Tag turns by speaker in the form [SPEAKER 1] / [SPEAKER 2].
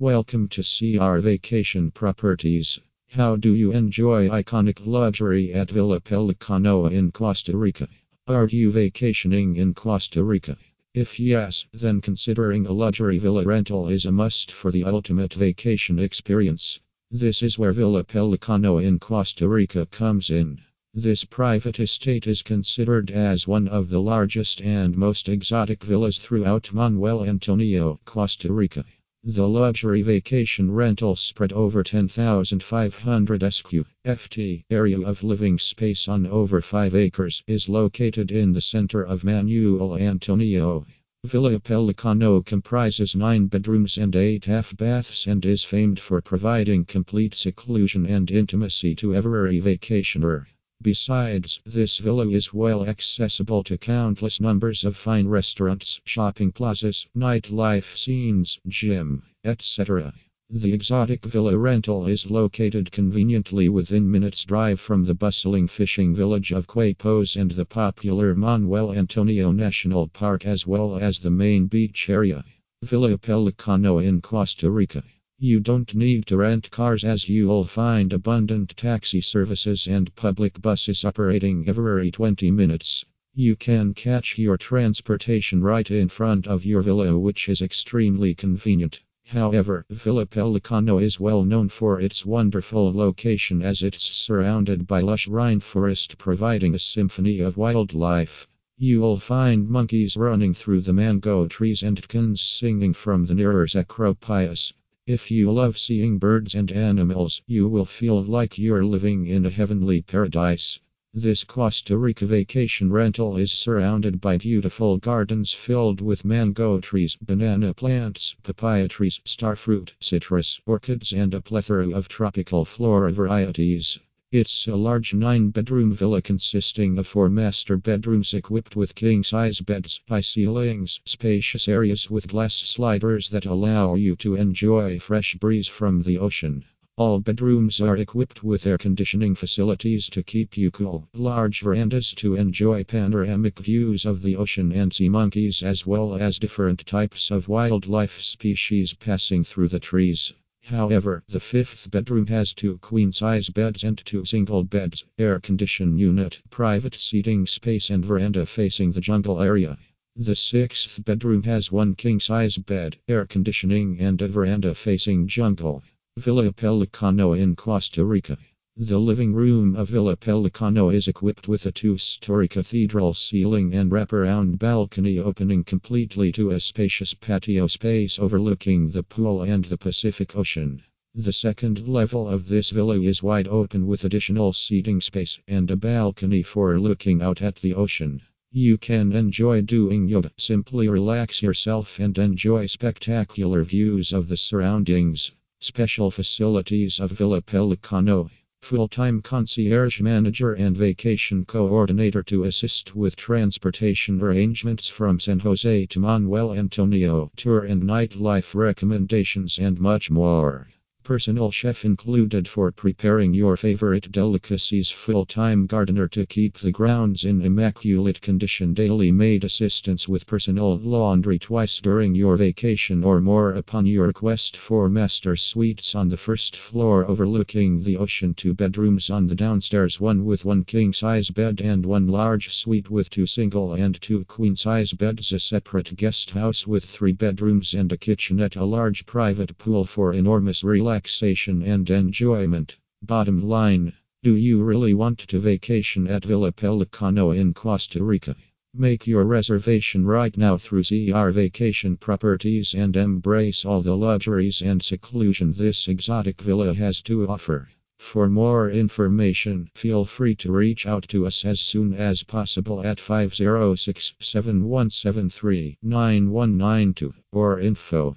[SPEAKER 1] Welcome to CR Vacation Properties. How do you enjoy iconic luxury at Villa Pelicano in Costa Rica? Are you vacationing in Costa Rica? If yes, then considering a luxury villa rental is a must for the ultimate vacation experience. This is where Villa Pelicano in Costa Rica comes in. This private estate is considered as one of the largest and most exotic villas throughout Manuel Antonio, Costa Rica. The luxury vacation rental spread over 10,500 sq ft area of living space on over 5 acres is located in the center of Manuel Antonio. Villa Pelicano comprises 9 bedrooms and 8 half baths and is famed for providing complete seclusion and intimacy to every vacationer. Besides, this villa is well accessible to countless numbers of fine restaurants, shopping plazas, nightlife scenes, gym, etc. The exotic villa rental is located conveniently within minutes drive from the bustling fishing village of Quepos and the popular Manuel Antonio National Park as well as the main beach area. Villa Pelicano in Costa Rica. You don't need to rent cars as you'll find abundant taxi services and public buses operating every 20 minutes. You can catch your transportation right in front of your villa, which is extremely convenient. However, Villa Pelicano is well known for its wonderful location as it's surrounded by lush rainforest providing a symphony of wildlife. You'll find monkeys running through the mango trees and toucans singing from the nearer acropolis. If you love seeing birds and animals, you will feel like you're living in a heavenly paradise. This Costa Rica vacation rental is surrounded by beautiful gardens filled with mango trees, banana plants, papaya trees, starfruit, citrus, orchids, and a plethora of tropical flora varieties. It's a large nine bedroom villa consisting of four master bedrooms equipped with king size beds, high ceilings, spacious areas with glass sliders that allow you to enjoy fresh breeze from the ocean. All bedrooms are equipped with air conditioning facilities to keep you cool, large verandas to enjoy panoramic views of the ocean and sea monkeys, as well as different types of wildlife species passing through the trees. However, the fifth bedroom has two queen size beds and two single beds, air condition unit, private seating space, and veranda facing the jungle area. The sixth bedroom has one king size bed, air conditioning, and a veranda facing jungle. Villa Pelicano in Costa Rica. The living room of Villa Pelicano is equipped with a two story cathedral ceiling and wraparound balcony opening completely to a spacious patio space overlooking the pool and the Pacific Ocean. The second level of this villa is wide open with additional seating space and a balcony for looking out at the ocean. You can enjoy doing yoga, simply relax yourself, and enjoy spectacular views of the surroundings. Special facilities of Villa Pelicano. Full time concierge manager and vacation coordinator to assist with transportation arrangements from San Jose to Manuel Antonio, tour and nightlife recommendations, and much more. Personal chef included for preparing your favorite delicacies. Full time gardener to keep the grounds in immaculate condition. Daily maid assistance with personal laundry twice during your vacation or more upon your request. For master suites on the first floor overlooking the ocean. Two bedrooms on the downstairs, one with one king size bed and one large suite with two single and two queen size beds. A separate guest house with three bedrooms and a kitchenette. A large private pool for enormous relaxation relaxation and enjoyment. Bottom line Do you really want to vacation at Villa Pelicano in Costa Rica? Make your reservation right now through CR Vacation Properties and embrace all the luxuries and seclusion this exotic villa has to offer. For more information, feel free to reach out to us as soon as possible at 506 7173 9192 or info